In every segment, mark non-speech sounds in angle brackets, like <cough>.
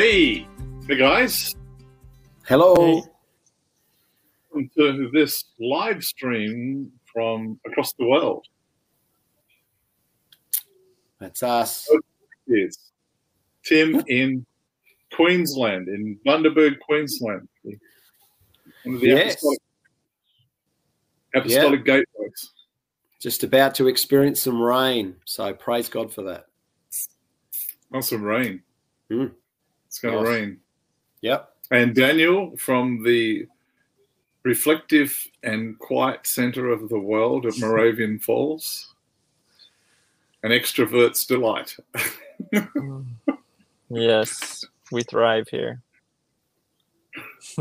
Hey, hey guys. Hello. Welcome to this live stream from across the world. That's us. Yes. Tim in Queensland, in Bundaberg, Queensland. One of the Yes. apostolic, apostolic gateways. Just about to experience some rain. So praise God for that. Oh, some rain. Mm. It's going to Nice. rain. Yep. And Daniel from the reflective and quiet center of the world at Moravian <laughs> Falls. An extrovert's delight. <laughs> yes, we thrive here. <laughs>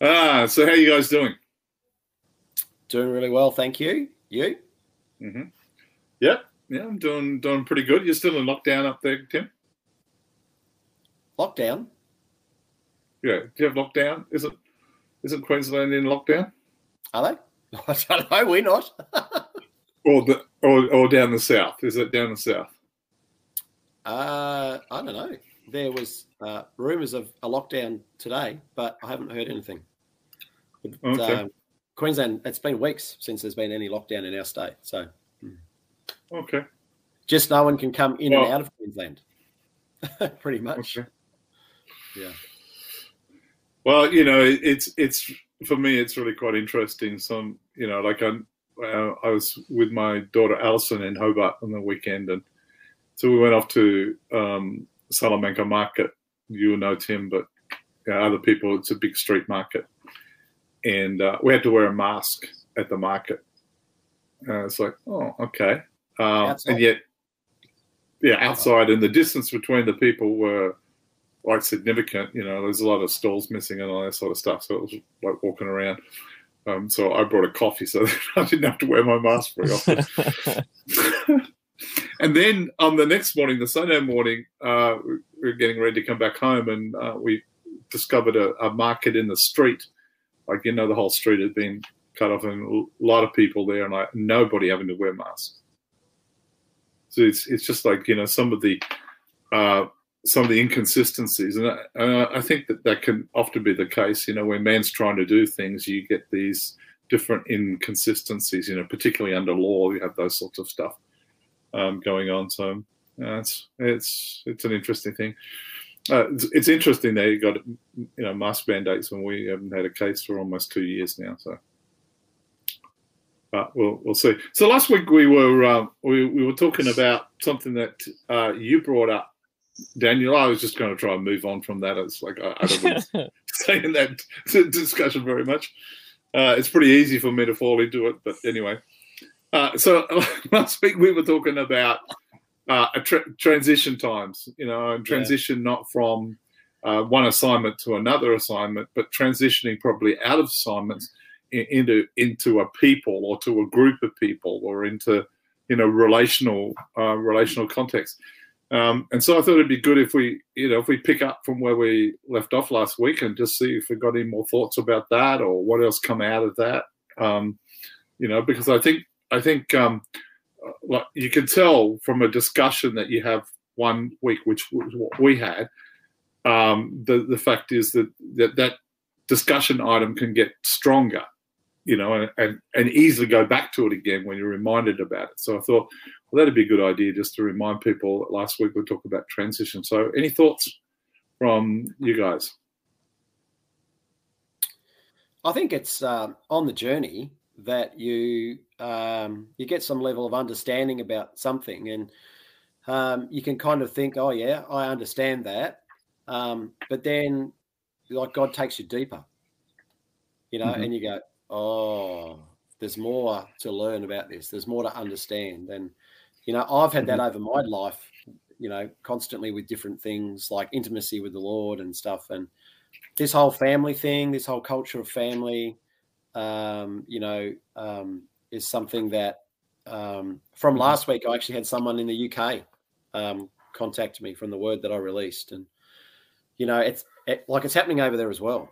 ah, so how you guys doing? Doing really well. Thank you. You? Mm-hmm. Yeah, yeah, I'm doing doing pretty good. You're still in lockdown up there, Tim? Lockdown? Yeah. Do you have lockdown? Isn't isn't Queensland in lockdown? Are they? <laughs> I don't know. We're not. <laughs> Or the or, or down the south? Is it down the south? uh, I don't know. There was uh, rumours of a lockdown today, but I haven't heard anything. But, Okay. um, Queensland, it's been weeks since there's been any lockdown in our state. So Okay. just no one can come in Well- and out of Queensland. <laughs> Pretty much. Okay. Yeah. Well, you know, it's it's for me, it's really quite interesting. Some, you know, like I, uh, I was with my daughter Alison in Hobart on the weekend, and so we went off to um, Salamanca Market. You know Tim, but you know, other people, it's a big street market, and uh, we had to wear a mask at the market. Uh, it's like, oh, okay, um, and yet, yeah, outside, and the distance between the people were quite significant. You know, there's a lot of stalls missing and all that sort of stuff. So it was like walking around. Um, so I brought a coffee so <laughs> that I didn't have to wear my mask very often. <laughs> and then on the next morning, the Sunday morning, uh, we were getting ready to come back home, and uh, we discovered a, a market in the street. Like you know, the whole street had been cut off, and a lot of people there, and like nobody having to wear masks. So it's it's just like you know some of the uh, some of the inconsistencies, and I, uh, I think that that can often be the case. You know, when man's trying to do things, you get these different inconsistencies. You know, particularly under law, you have those sorts of stuff um, going on. So uh, it's it's it's an interesting thing. Uh, it's, it's interesting that you got you know mask mandates when we haven't had a case for almost two years now. So. But we'll we'll see. So last week we were uh, we we were talking about something that uh, you brought up, Daniel. I was just going to try and move on from that. It's like I, I don't want <laughs> stay in that <laughs> discussion very much. Uh, it's pretty easy for me to fall into it, but anyway. Uh, so <laughs> last week we were talking about uh, a tra- transition times, you know, and transition not from uh, one assignment to another assignment, but transitioning probably out of assignments i- into into a people or to a group of people or into you know relational uh, relational context. Um, and so I thought it'd be good if we, you know, if we pick up from where we left off last week and just see if we've got any more thoughts about that or what else come out of that. Um, you know, because I think I think um, uh, like you can tell from a discussion that you have one week, which was what we had. Um, the the fact is that that, that discussion item can get stronger, you know, and, and, and easily go back to it again when you're reminded about it. So I thought, well, that'd be a good idea just to remind people. Last week we talked about transition. So any thoughts from you guys? I think it's um, on the journey that you um, you get some level of understanding about something, and um, you can kind of think, "Oh yeah, I understand that," um, but then like God takes you deeper, you know, Mhm. and you go, "Oh, there's more to learn about this. There's more to understand." And you know, I've had that over my life, you know, constantly with different things like intimacy with the Lord and stuff, and this whole family thing, this whole culture of family, um, you know, um, is something that um, from last week I actually had someone in the UK um, contact me from the word that I released, and you know, it's it, like it's happening over there as well.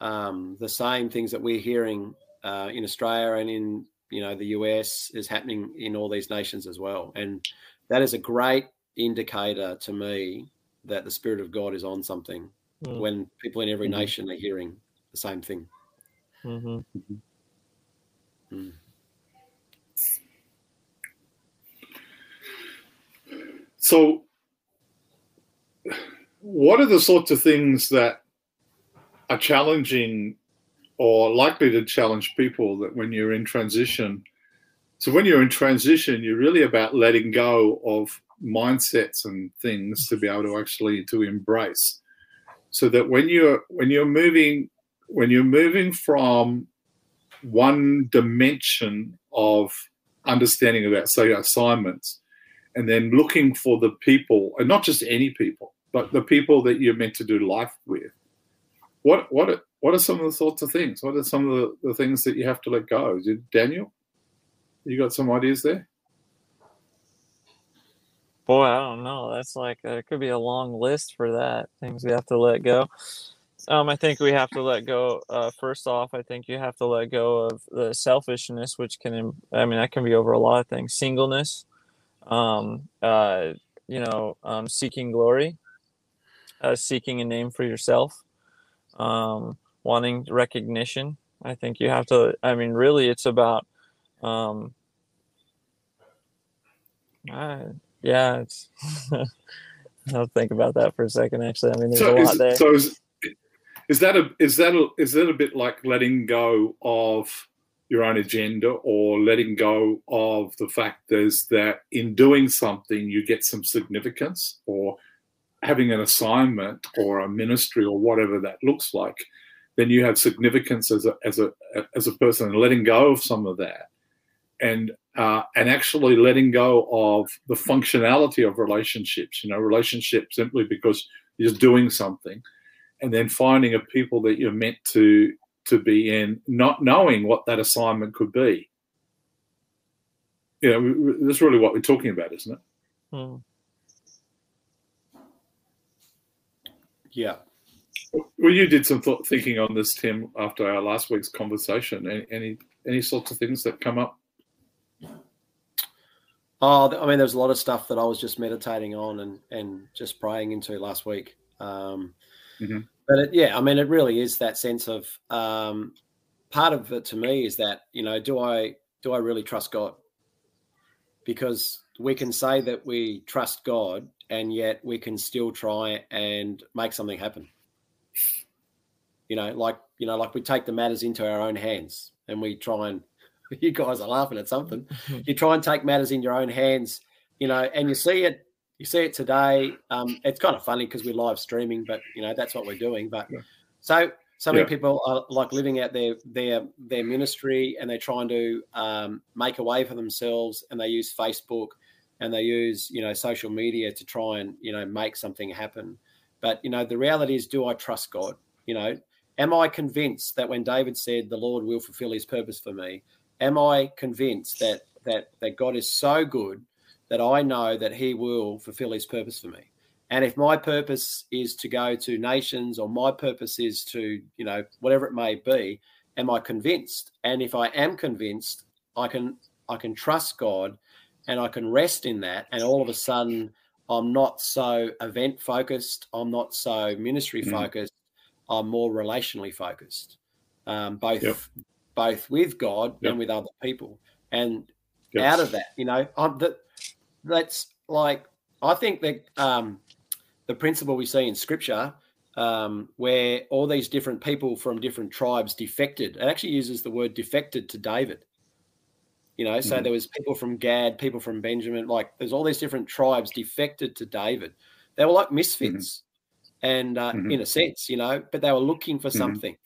Um, the same things that we're hearing uh, in Australia and in you know the US is happening in all these nations as well, and that is a great indicator to me that the Spirit of God is on something Mm. when people in every Mhm. nation are hearing the same thing. Mhm. Mm. So, what are the sorts of things that are challenging or likely to challenge people that when you're in transition? So, when you're in transition, you're really about letting go of mindsets and things to be able to actually to embrace. So that when you're when you're moving when you're moving from one dimension of understanding about say assignments and then looking for the people and not just any people but the people that you're meant to do life with what what what are some of the sorts of things what are some of the, the things that you have to let go it daniel you got some ideas there Boy, I don't know. That's like it could be a long list for that. Things we have to let go. Um, I think we have to let go. Uh, first off, I think you have to let go of the selfishness, which can, I mean, that can be over a lot of things. Singleness, um, uh, you know, um, seeking glory, uh, seeking a name for yourself, um, wanting recognition. I think you have to. I mean, really, it's about. Um, I, yeah, it's. <laughs> I'll think about that for a second. Actually, I mean, there's so a lot is, there. so is, is that a is that a, is that a bit like letting go of your own agenda or letting go of the fact there's that in doing something you get some significance or having an assignment or a ministry or whatever that looks like then you have significance as a as a as a person and letting go of some of that and uh, and actually letting go of the functionality of relationships you know relationships simply because you're doing something and then finding a people that you're meant to to be in, not knowing what that assignment could be. You know, that's really what we're talking about, isn't it? Hmm. Yeah. Well, you did some thought thinking on this, Tim, after our last week's conversation. Any any, any sorts of things that come up? Oh, I mean, there's a lot of stuff that I was just meditating on and and just praying into last week. Um, Mhm. But it, yeah, I mean, it really is that sense of um, part of it to me is that you know, do I do I really trust God? Because we can say that we trust God, and yet we can still try and make something happen. You know, like you know, like we take the matters into our own hands, and we try and. <laughs> You guys are laughing at something. <laughs> You try and take matters in your own hands, you know, and you see it you see it today. Um, it's kind of funny because we're live streaming, but you know that's what we're doing. But Yeah. so so many Yeah. people are like living out their their their ministry, and they're trying to um, make a way for themselves, and they use Facebook and they use you know social media to try and you know make something happen. But you know the reality is, do I trust God? You know, am I convinced that when David said, "The Lord will fulfill His purpose for me," am I convinced that that that God is so good that I know that He will fulfill His purpose for me. And if my purpose is to go to nations or my purpose is to, you know, whatever it may be, am I convinced? And if I am convinced, I can I can trust God and I can rest in that. And all of a sudden I'm not so event focused, I'm not so ministry Mhm. focused, I'm more relationally focused. Um, both Yep. both with God Yep. and with other people. And Yes. out of that, you know, I'm the that's like I think that um, the principle we see in Scripture, um, where all these different people from different tribes defected. It actually uses the word defected to David. You know, so Mhm. there was people from Gad, people from Benjamin. Like there's all these different tribes defected to David. They were like misfits, and uh, Mhm. in a sense, you know, but they were looking for Mhm. something,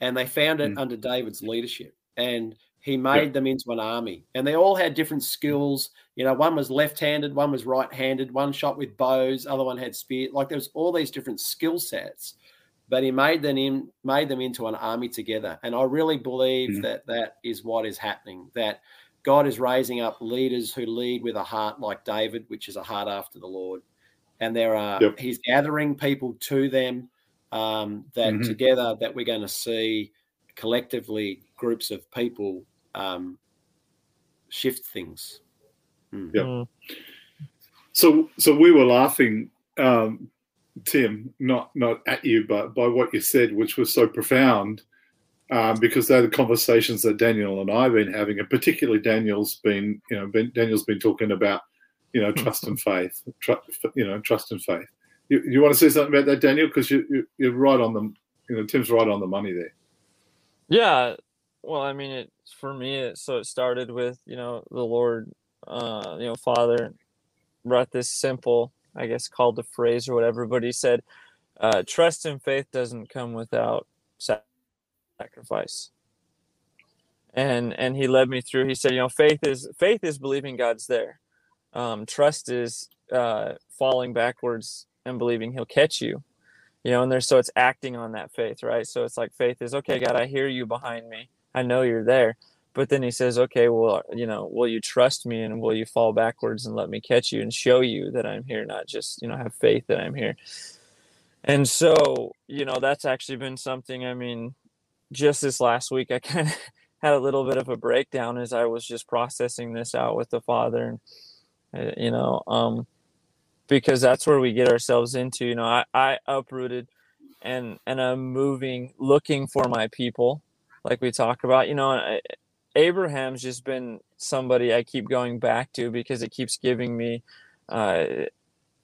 and they found it Mhm. under David's leadership. And he made them into an army, and they all had different skills. You know, one was left-handed, one was right-handed, one shot with bows, other one had spear. Like there was all these different skill sets, but he made them in made them into an army together. And I really believe Mhm. that that is what is happening. That God is raising up leaders who lead with a heart like David, which is a heart after the Lord. And there are Yep. he's gathering people to them um, that Mhm. together that we're going to see collectively groups of people um, shift things. Mm. Yep. Mm. So, so we were laughing, um, Tim, not not at you, but by what you said, which was so profound, um, because they're the conversations that Daniel and I've been having, and particularly Daniel's been, you know, been, Daniel's been talking about, you know, trust and faith, tr- you know, trust and faith. You, you want to say something about that, Daniel? Because you, you, you're right on the, you know, Tim's right on the money there. Yeah, well, I mean, it for me. It, so it started with you know the Lord, uh, you know, Father, wrote this simple, I guess, called the phrase or whatever. But he said, uh, "Trust and faith doesn't come without sacrifice." And and he led me through. He said, you know, faith is faith is believing God's there. Um, trust is uh, falling backwards and believing He'll catch you you know and there's so it's acting on that faith right? So it's like faith is okay god i hear you behind me. I know you're there. But then he says okay well you know will you trust me and will you fall backwards and let me catch you and show you that i'm here not just you know have faith that i'm here? And so you know that's actually been something i mean just this last week i kind of <laughs> had a little bit of a breakdown as i was just processing this out with the father and uh, you know um because that's where we get ourselves into. You know, I, I uprooted and and I'm moving, looking for my people, like we talk about. You know, I, Abraham's just been somebody I keep going back to because it keeps giving me, uh,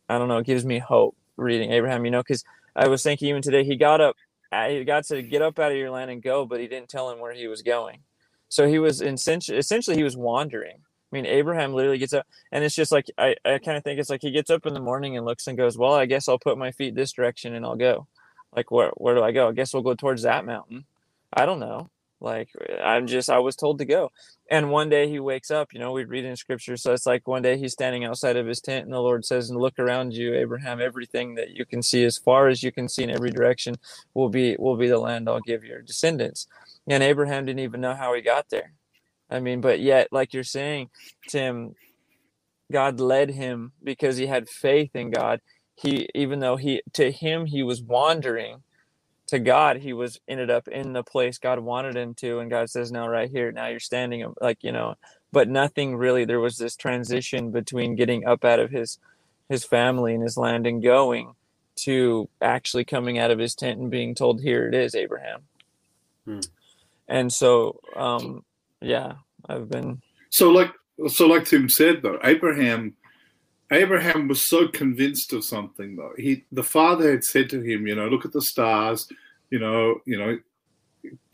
I don't know, it gives me hope reading Abraham. You know, because I was thinking even today he got up, he got to get up out of your land and go, but he didn't tell him where he was going. So he was essentially, essentially he was wandering I mean, Abraham literally gets up, and it's just like I, I kind of think it's like he gets up in the morning and looks and goes, "Well, I guess I'll put my feet this direction and I'll go." Like, where where do I go? I guess we'll go towards that mountain. I don't know. Like, I'm just I was told to go. And one day he wakes up. You know, we read in scripture, so it's like one day he's standing outside of his tent, and the Lord says, "And look around you, Abraham. Everything that you can see, as far as you can see in every direction, will be will be the land I'll give your descendants." And Abraham didn't even know how he got there I mean, but yet, like you're saying, Tim, God led him because he had faith in God. He, even though he, to him, he was wandering, to God, he was ended up in the place God wanted him to. And God says, now, right here, now you're standing, like, you know, but nothing really, there was this transition between getting up out of his, his family and his land and going to actually coming out of his tent and being told, here it is, Abraham. Hmm. And so, um, yeah, I've been. So like so like Tim said though, Abraham Abraham was so convinced of something though. He the father had said to him, you know, look at the stars, you know, you know,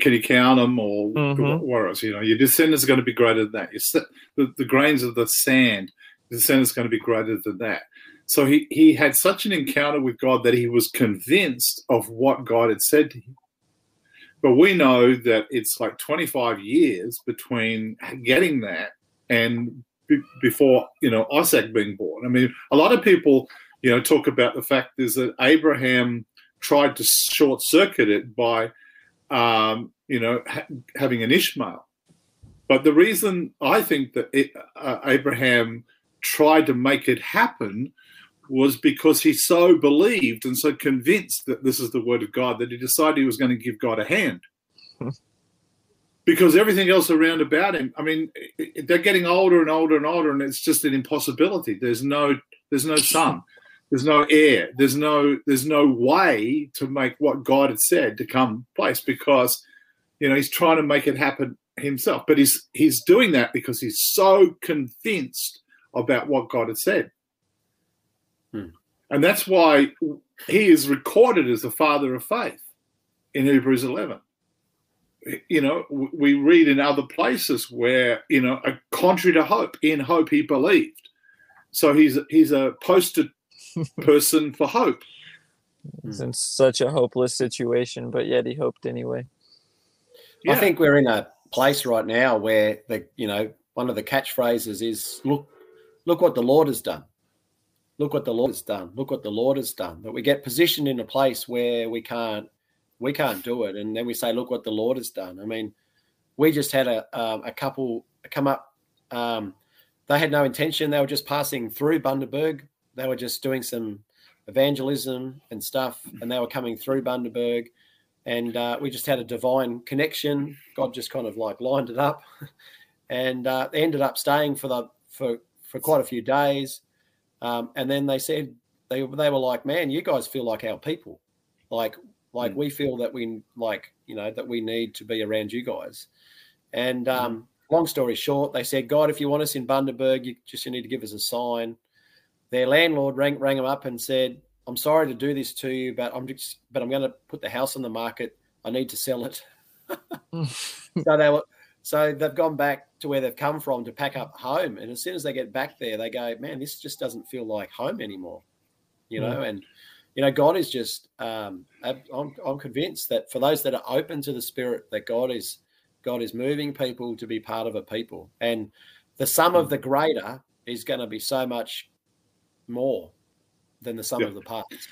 can you count them or mm-hmm. what else? You know, your descendants are going to be greater than that. Your, the, the grains of the sand, the descendants are going to be greater than that. So he, he had such an encounter with God that he was convinced of what God had said to him. But we know that it's like 25 years between getting that and b- before, you know, Isaac being born. I mean, a lot of people, you know, talk about the fact is that Abraham tried to short circuit it by, um, you know, ha- having an Ishmael. But the reason I think that it, uh, Abraham tried to make it happen was because he so believed and so convinced that this is the word of God that he decided he was going to give God a hand. <laughs> because everything else around about him, I mean, they're getting older and older and older, and it's just an impossibility. There's no, there's no son, there's no heir, there's no, there's no way to make what God had said to come place because, you know, he's trying to make it happen himself. But he's he's doing that because he's so convinced about what God had said. Hmm. And that's why he is recorded as the father of faith in Hebrews 11. You know, we read in other places where, you know, a contrary to hope, in hope he believed. So he's he's a poster person for hope. He's in such a hopeless situation, but yet he hoped anyway. Yeah. I think we're in a place right now where the you know one of the catchphrases is look look what the Lord has done look what the Lord has done. Look what the Lord has done. But we get positioned in a place where we can't we can't do it, and then we say, look what the Lord has done. I mean, we just had a um, a couple come up. Um, they had no intention. They were just passing through Bundaberg. They were just doing some evangelism and stuff, and they were coming through Bundaberg. And uh, we just had a divine connection. God just kind of like lined it up, <laughs> and uh, they ended up staying for the for for quite a few days Um, and then they said they they were like, "Man, you guys feel like our people, like like Mm. we feel that we like you know that we need to be around you guys." And Mm. um, long story short, they said, "God, if you want us in Bundaberg, you just you need to give us a sign." Their landlord rang rang them up and said, "I'm sorry to do this to you, but I'm just but I'm going to put the house on the market. I need to sell it." <laughs> so they were so they've gone back to where they've come from to pack up home. And as soon as they get back there they go man this just doesn't feel like home anymore you know? And you know god is just um I'm, I'm convinced that for those that are open to the spirit that god is god is moving people to be part of a people. And the sum of the greater is going to be so much more than the sum Yeah. of the parts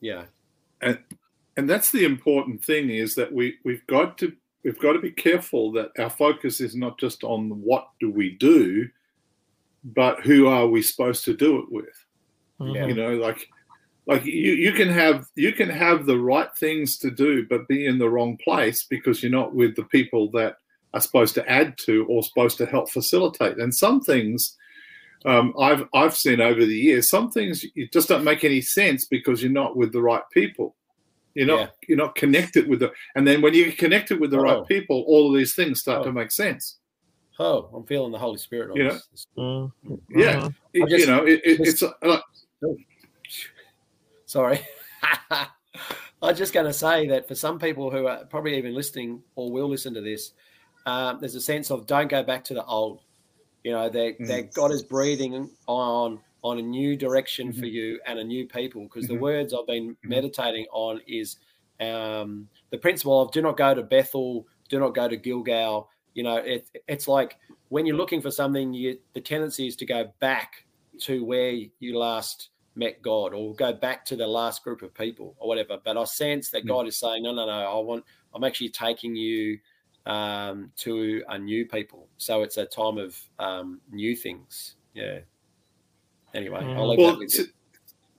yeah and and that's the important thing is that we we've got to we've got to be careful that our focus is not just on what do we do but who are we supposed to do it with Yeah. you know like like you, you can have you can have the right things to do but be in the wrong place because you're not with the people that are supposed to add to or supposed to help facilitate and some things um, I've I've seen over the years some things you just don't make any sense because you're not with the right people you're not Yeah. you're not connected with the and then when you're connected with the Oh. right people all of these things start Oh. to make sense oh i'm feeling the holy spirit on You know, this Mm. Yeah. Mhm. It- just- you know it, it, just- it's uh, like Sorry. <laughs> I'm just going to say that for some people who are probably even listening or will listen to this, um, there's a sense of don't go back to the old. You know, that Mm. that God is breathing on on a new direction for Mhm. you and a new people. Because the Mhm. words I've been Mhm. meditating on is um, the principle of do not go to Bethel, do not go to Gilgal. You know, it, it's like when you're looking for something, you, the tendency is to go back to where you last met God or go back to the last group of people or whatever. But I sense that Mm. God is saying, no, no, no, I want, I'm actually taking you um, to a new people. So it's a time of um, new things. Yeah. Anyway, I'll leave well that with you. t-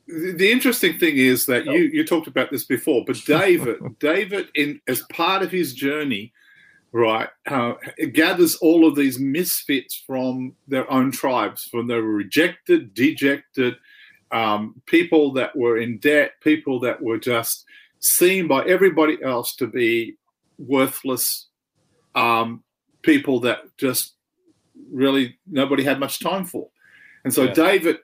the the interesting thing is that you you talked about this before but david <laughs> david in as part of his journey right uh, gathers all of these misfits from their own tribes from they were rejected dejected um, people that were in debt people that were just seen by everybody else to be worthless um, people that just really nobody had much time for. And so Yeah. david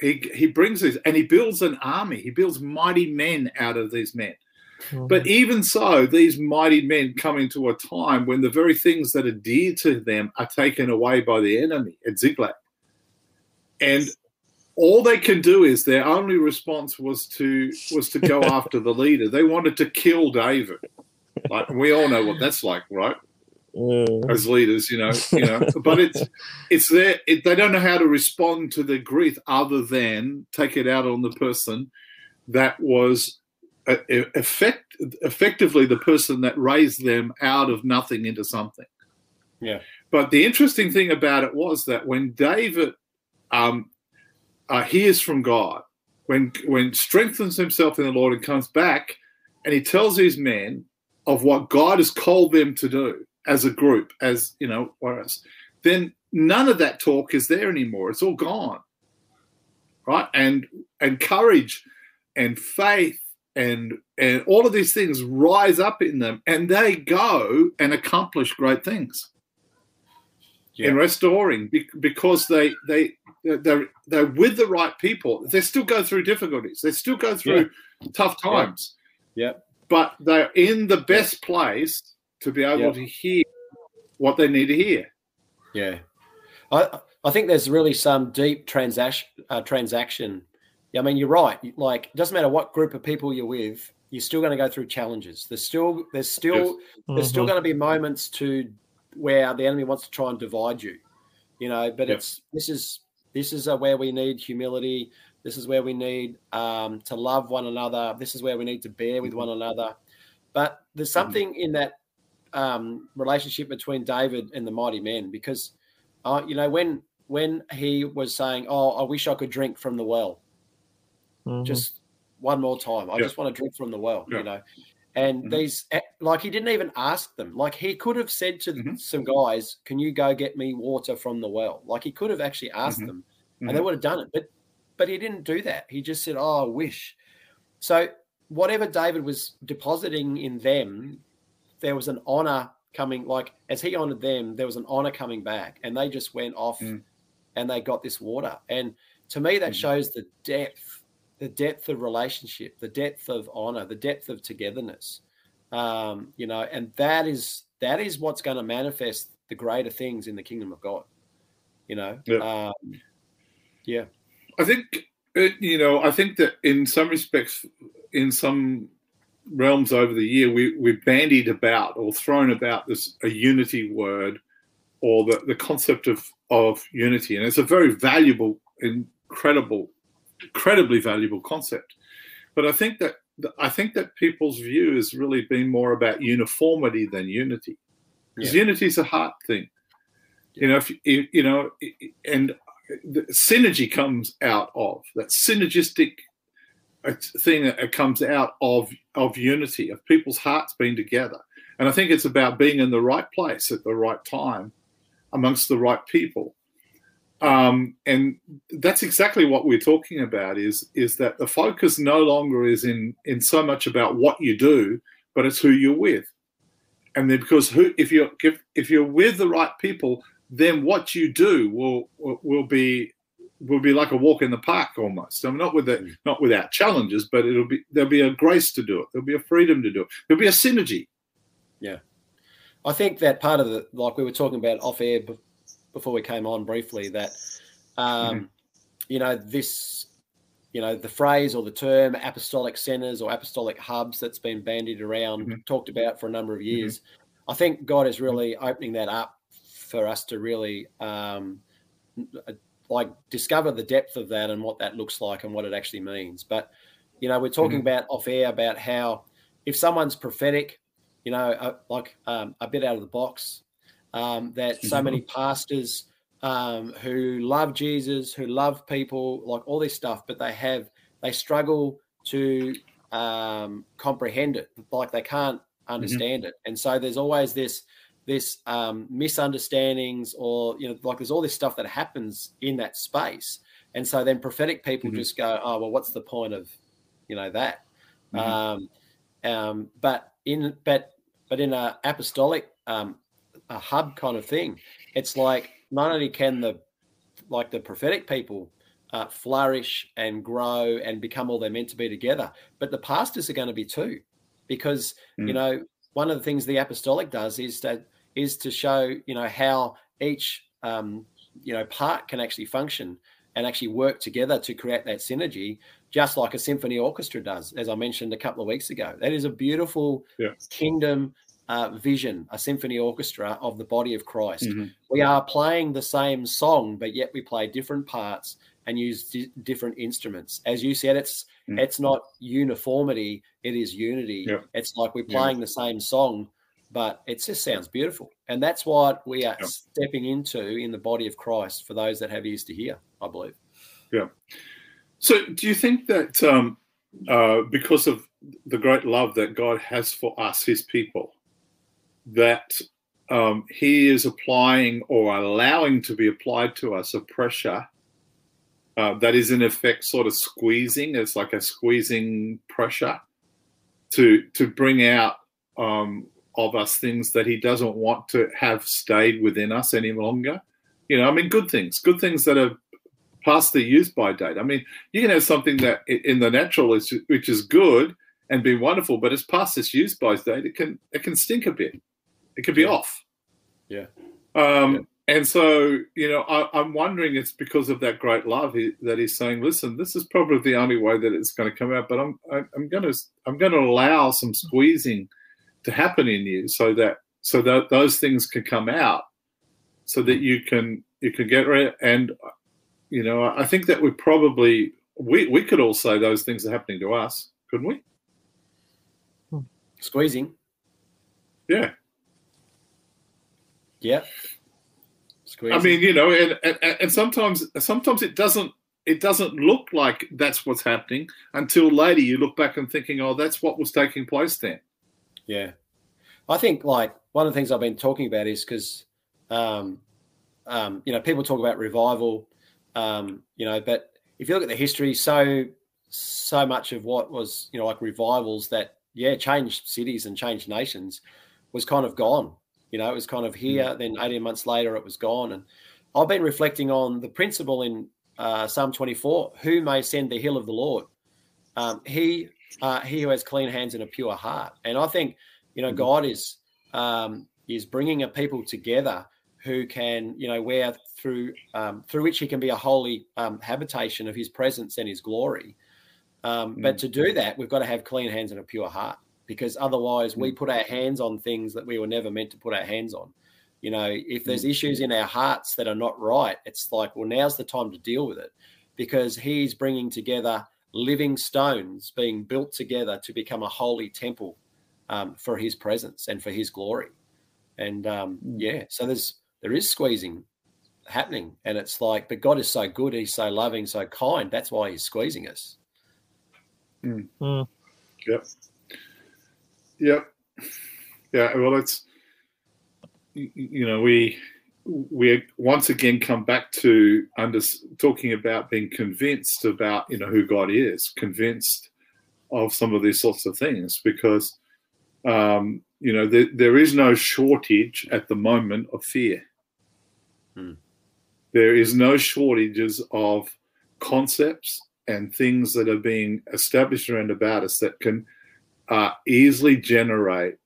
he, he brings this and he builds an army. He builds mighty men out of these men. But even so these mighty men come into a time when the very things that are dear to them are taken away by the enemy at ziklag. And all they can do is their only response was to was to go <laughs> after the leader. They wanted to kill david like we all know what that's like right Mm. as leaders, you know, you know. But it's it's there. It, they don't know how to respond to the grief other than take it out on the person that was uh, effect effectively the person that raised them out of nothing into something. Yeah. But the interesting thing about it was that when David um, uh, hears from God, when when strengthens himself in the Lord and comes back, and he tells his men of what God has called them to do as a group, as you know, whereas then none of that talk is there anymore. It's all gone, right? And and courage and faith and and all of these things rise up in them, and they go and accomplish great things Yeah. in restoring because they they they're they're with the right people. They still go through difficulties. They still go through tough times. Yeah. But they're in the best place to be able Yeah. to hear what they need to hear. Yeah, I I think there's really some deep transaction uh, transaction. I mean you're right. Like it doesn't matter what group of people you're with, you're still going to go through challenges. There's still there's still there's still Mhm. going to be moments to where the enemy wants to try and divide you. You know, but Yep. it's this is this is uh where we need humility. This is where we need um, to love one another. This is where we need to bear with one another. But there's something in that um, relationship between David and the mighty men because, uh, you know, when when he was saying, "Oh, I wish I could drink from the well," Mhm. just one more time. I Yeah. just want to drink from the well, Yeah. you know. And Mhm. these, eh, like, he didn't even ask them. Like, he could have said to Mhm. some guys, "Can you go get me water from the well?" Like, he could have actually asked Mhm. them, and they Mhm. would have done it. But but he didn't do that. He just said, "Oh, I wish." So whatever David was depositing in them, there was an honor coming. Like as he honored them, there was an honor coming back, and they just went off Mm. and they got this water. And to me, that Mhm. shows the depth, the depth of relationship, the depth of honor, the depth of togetherness. Um, you know, and that is that is what's going to manifest the greater things in the kingdom of God. You know, Yeah. um, yeah, I think uh, you know. I think that in some respects, in some realms over the year, we we bandied about or thrown about this a unity word, or the the concept of of unity, and it's a very valuable, incredible, incredibly valuable concept. But I think that I think that people's view has really been more about uniformity than unity, because Yeah. unity is a heart thing. You know, if you, you know, and synergy comes out of that synergistic uh, thing that comes out of of unity of people's hearts being together. And i think it's about being in the right place at the right time amongst the right people. Um, and that's exactly what we're talking about is is that the focus no longer is in in so much about what you do but it's who you're with. And then because who if you're if, if you're with the right people then what you do will will, be will be like a walk in the park almost. I mean, not with the, Mm. not without challenges, but it'll be there'll be a grace to do it. There'll be a freedom to do it. There'll be a synergy. Yeah, I think that part of the like we were talking about off air be- before we came on briefly that um, you know this you know the phrase or the term apostolic centers or apostolic hubs that's been bandied around Mhm. talked about for a number of years. I think God is really opening that up for us to really um, like discover the depth of that and what that looks like and what it actually means. But you know, we're talking Mhm. about off air about how if someone's prophetic, you know, uh, like um, a bit out of the box, um, that so many pastors um, who love Jesus, who love people, like all this stuff, but they have they struggle to um, comprehend it, like they can't understand it, and so there's always this this um, misunderstandings or you know like there's all this stuff that happens in that space and so then prophetic people Mhm. just go oh well what's the point of you know that Mhm. um, um, but in but but in a apostolic um, a hub kind of thing it's like not only can the like the prophetic people uh, flourish and grow and become all they're meant to be together but the pastors are going to be too because you Mm. know one of the things the apostolic does is that is to show you know how each um, you know part can actually function and actually work together to create that synergy just like a symphony orchestra does as i mentioned a couple of weeks ago that is a beautiful Yeah. kingdom uh, vision a symphony orchestra of the body of christ Mhm. we are playing the same song but yet we play different parts and use di- different instruments as you said it's Mm. it's not uniformity it is unity Yeah. it's like we're Yeah. playing the same song but it just sounds beautiful and that's what we are Yeah. stepping into in the body of christ for those that have ears to hear i believe Yeah. So, do you think that um, uh, because of the great love that God has for us, His people, that um, He is applying or allowing to be applied to us a pressure uh, that is in effect sort of squeezing? It's like a squeezing pressure to to bring out um, of us things that He doesn't want to have stayed within us any longer. You know, I mean, good things, good things that are past the use by date. I mean, you can have something that in the natural is which is good and be wonderful, but it's past its use by date. It can it can stink a bit. It can be Yeah. off. Yeah. Um, Yeah. And so, you know, I, I'm wondering it's because of that great love he, that he's saying, listen, this is probably the only way that it's going to come out, but I'm I, I'm going to I'm going to allow some squeezing to happen in you so that so that those things can come out, so that you can you can get rid and you know I think that we probably we we could all say those things are happening to us, couldn't we? squeezing Yeah. yeah squeezing I mean, you know, and, and and sometimes sometimes it doesn't it doesn't look like that's what's happening until later you look back and thinking, oh, that's what was taking place then. Yeah. I think like one of the things I've been talking about is because, um, um, you know, people talk about revival Um, you know, but if you look at the history, so so much of what was you know like revivals that yeah changed cities and changed nations was kind of gone. You know, it was kind of here. Mm. Then 18 months later, it was gone. And I've been reflecting on the principle in uh, Psalm 24: Who may send the hill of the Lord? Um, he uh, he who has clean hands and a pure heart. And I think you know mm. God is um, is bringing a people together who can you know where through um, through which he can be a holy um, habitation of his presence and his glory. Um, mm. But to do that, we've got to have clean hands and a pure heart because otherwise we mm. put our hands on things that we were never meant to put our hands on. You know, if there's mm. issues in our hearts that are not right, it's like, well, now's the time to deal with it because he's bringing together living stones being built together to become a holy temple um, for his presence and for his glory. And um, mm. yeah, so there's there is squeezing happening, and it's like, but God is so good, He's so loving, so kind. That's why He's squeezing us. Mm. Mm. Yep. Yep. Yeah. Well, it's you know we we once again come back to under talking about being convinced about you know who God is, convinced of some of these sorts of things because um, you know there, there is no shortage at the moment of fear. Hmm. There is no shortages of concepts and things that are being established around about us that can uh, easily generate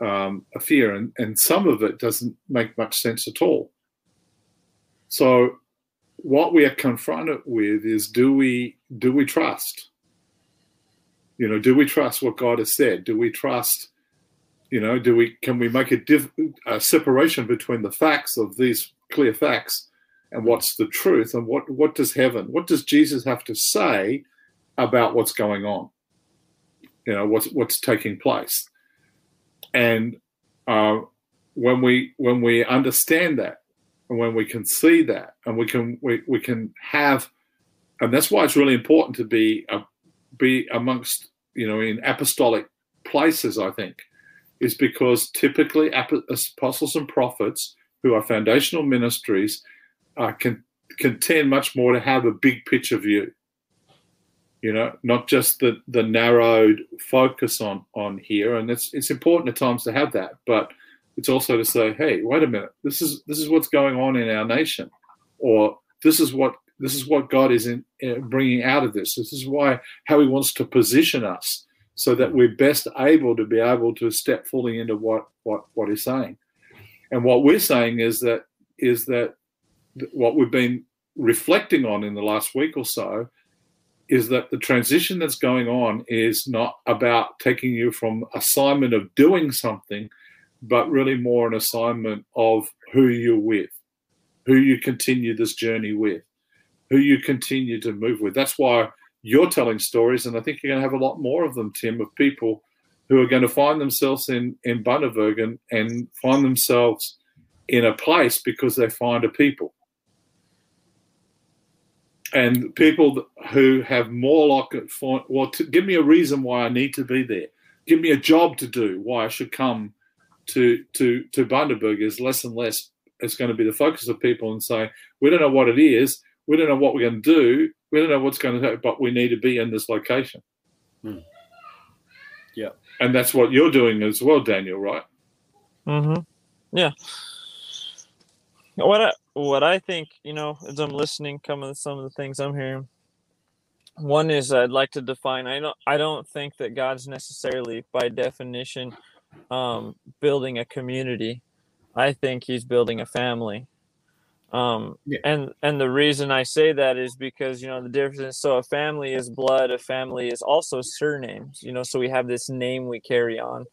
um, a fear, and, and some of it doesn't make much sense at all. So, what we are confronted with is: do we do we trust? You know, do we trust what God has said? Do we trust? You know, do we can we make a, diff, a separation between the facts of these clear facts and what's the truth and what what does heaven what does jesus have to say about what's going on you know what's what's taking place and uh, when we when we understand that and when we can see that and we can we, we can have and that's why it's really important to be uh, be amongst you know in apostolic places i think is because typically apostles and prophets who are foundational ministries uh, can can tend much more to have a big picture view you know not just the the narrowed focus on on here. And it's it's important at times to have that but it's also to say hey wait a minute. This is this is what's going on in our nation or this is what this is what god is in, uh, bringing out of this. This is why how he wants to position us so that we're best able to be able to step fully into what what what he's saying. And what we're saying is that is that what we've been reflecting on in the last week or so is that the transition that's going on is not about taking you from assignment of doing something but really more an assignment of who you're with who you continue this journey with who you continue to move with. That's why you're telling stories and i think you're going to have a lot more of them tim of people who are going to find themselves in in Bundaberg and, and find themselves in a place because they find a people and people who have more like for well to, give me a reason why i need to be there. Give me a job to do why i should come to to to bundaberg is less and less it's going to be the focus of people and say we don't know what it is. We don't know what we're going to do. We don't know what's going to happen but we need to be in this location. Hmm. yeah. And that's what you're doing as well daniel right? Mm-hmm. Yeah. What I, what I think, you know, as I'm listening, coming to some of the things I'm hearing. One is I'd like to define. I don't. I don't think that God's necessarily, by definition, um, building a community. I think He's building a family. Um, yeah. and and the reason I say that is because you know the difference. So a family is blood. A family is also surnames. You know, so we have this name we carry on.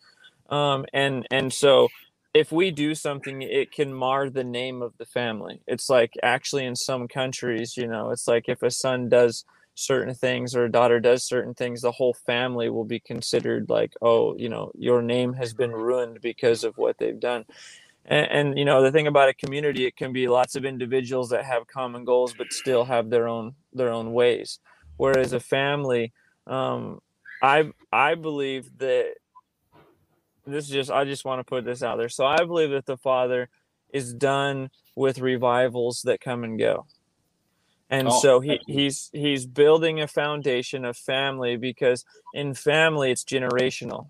Um, and and so if we do something, it can mar the name of the family. It's like actually in some countries, you know, it's like if a son does certain things or a daughter does certain things, the whole family will be considered like, oh, you know, your name has been ruined because of what they've done. And, and you know, the thing about a community, it can be lots of individuals that have common goals but still have their own their own ways. Whereas a family, um, I I believe that this is just I just want to put this out there. So I believe that the Father is done with revivals that come and go. and Oh, so he, he's he's building a foundation of family because in family it's generational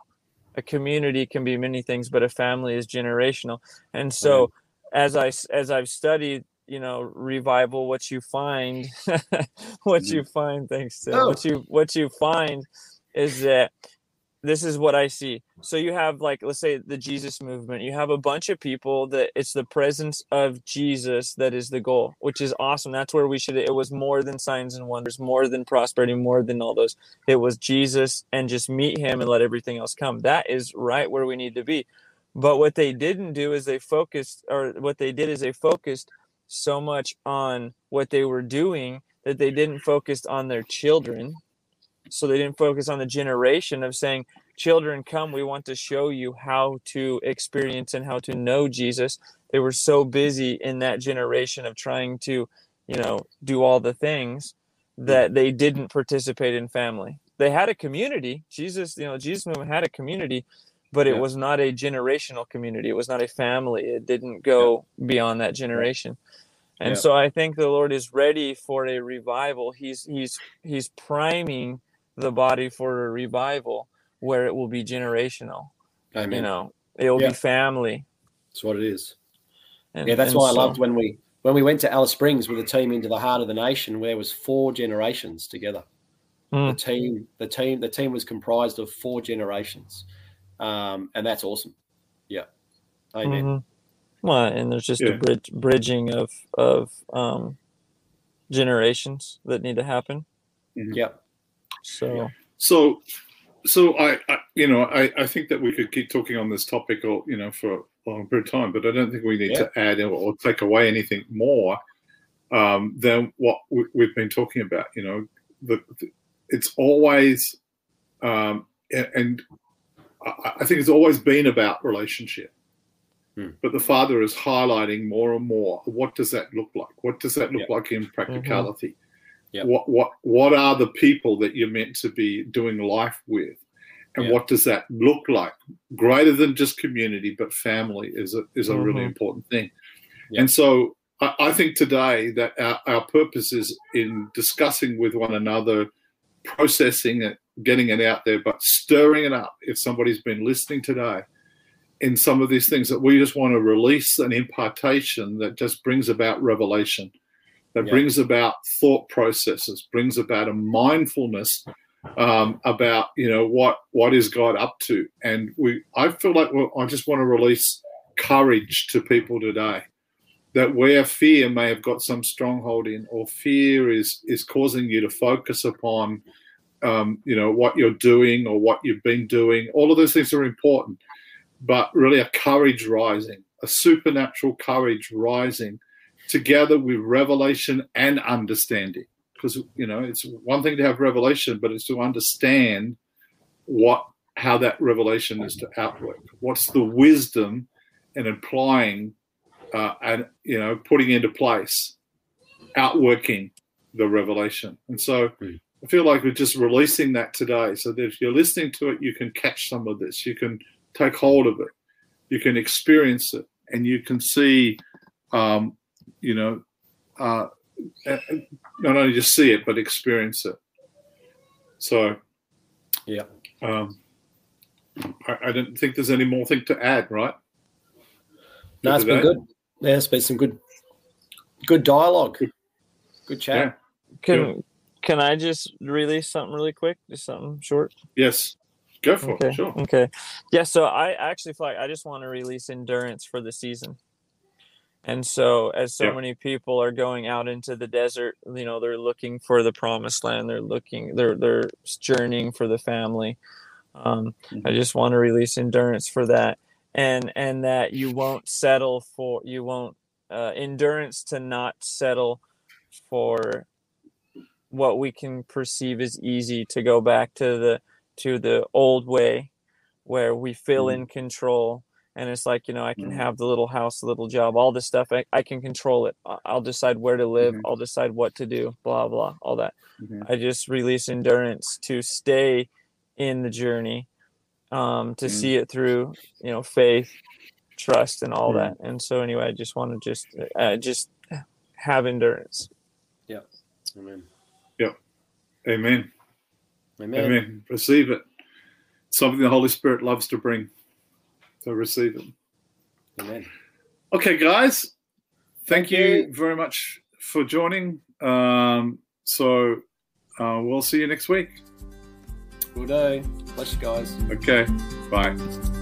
a community can be many things but a family is generational and so as I as i've studied you know revival what you find <laughs> what mm-hmm. you find thanks to Oh. what you what you find is that this is what I see. So you have like let's say the Jesus movement. You have a bunch of people that it's the presence of Jesus that is the goal, which is awesome. That's where we should it was more than signs and wonders, more than prosperity, more than all those. It was Jesus and just meet him and let everything else come. That is right where we need to be. But what they didn't do is they focused or what they did is they focused so much on what they were doing that they didn't focus on their children so they didn't focus on the generation of saying children come we want to show you how to experience and how to know jesus. They were so busy in that generation of trying to you know do all the things hmm. that they didn't participate in family. They had a community. Jesus you know jesus movement had a community but it Yeah. was not a generational community. It was not a family. It didn't go beyond that generation. And Yeah. so i think the lord is ready for a revival. He's he's he's priming the body for a revival where it will be generational Amen. you know it will Yeah. be family That's what it is. and, Yeah, that's why I loved when we when we went to Alice Springs with the team into the heart of the nation, where there was four generations together. Mm. The team, the team, the team was comprised of four generations, um, and that's awesome. Yeah, amen. Mhm. Well, and there's just Yeah. a bridge, bridging of of um, generations that need to happen. Yep. So So, so I, I you know, I, I think that we could keep talking on this topic, or you know, for a long period of time, but I don't think we need Yeah. to add or, or take away anything more um, than what we, we've been talking about. You know, the, the- it's always, um, a- and I, I think it's always been about relationship. Hmm. But the father is highlighting more and more. What does that look like? What does that look Yeah. like in practicality? Yeah. What what what are the people that you're meant to be doing life with? And Yeah. what does that look like? Greater than just community, but family is a is a really Mhm. important thing. Yeah. And so I, I think today that our, our purpose is in discussing with one another, processing it, getting it out there, but stirring it up. If somebody's been listening today in some of these things, that we just want to release an impartation that just brings about revelation, that Yeah. brings about thought processes, brings about a mindfulness um, about you know what what is God up to, and we. I feel like well, I just want to release courage to people today that where fear may have got some stronghold in or fear is is causing you to focus upon um, you know what you're doing or what you've been doing all of those things are important but really a courage rising a supernatural courage rising together with revelation and understanding. Because you know it's one thing to have revelation but it's to understand what how that revelation is to outwork. What's the wisdom in applying uh, and you know putting into place outworking the revelation? And so Mm. i feel like we're just releasing that today. So that if you're listening to it you can catch some of this. You can take hold of it. You can experience it. And you can see um, you know uh, uh, not only just see it but experience it so Yeah. um, I, I don't think there's any more thing to add right No, it's been good. Yeah, it's been some good, good dialogue. Good chat. Yeah. can can I just release something really quick? Just something short. yes go for Okay. it sure Okay. Yeah. So I actually feel like I just want to release endurance for the season. And so, as so Yeah. many people are going out into the desert, you know, they're looking for the promised land. They're looking, they're they're journeying for the family. Um, I Mhm. just want to release endurance for that, and and that you <laughs> won't settle for you won't uh, endurance to not settle for what we can perceive as easy to go back to the to the old way where we feel Mhm. in control and it's like you know i can Mhm. have the little house the little job all this stuff i, I can control it I- i'll decide where to live Mhm. i'll decide what to do blah blah all that Mhm. i just release endurance to stay in the journey um to Mhm. see it through you know faith trust and all Mhm. that and so anyway i just want to just uh, just have endurance yeah Amen. Amen. Amen. Amen. Receive it. Something the Holy Spirit loves to bring. So receive it. Amen. Okay, guys. Thank, Thank you. you. very much for joining. Um, so uh, we'll see you next week. Good day. Bless you guys. Okay. Bye.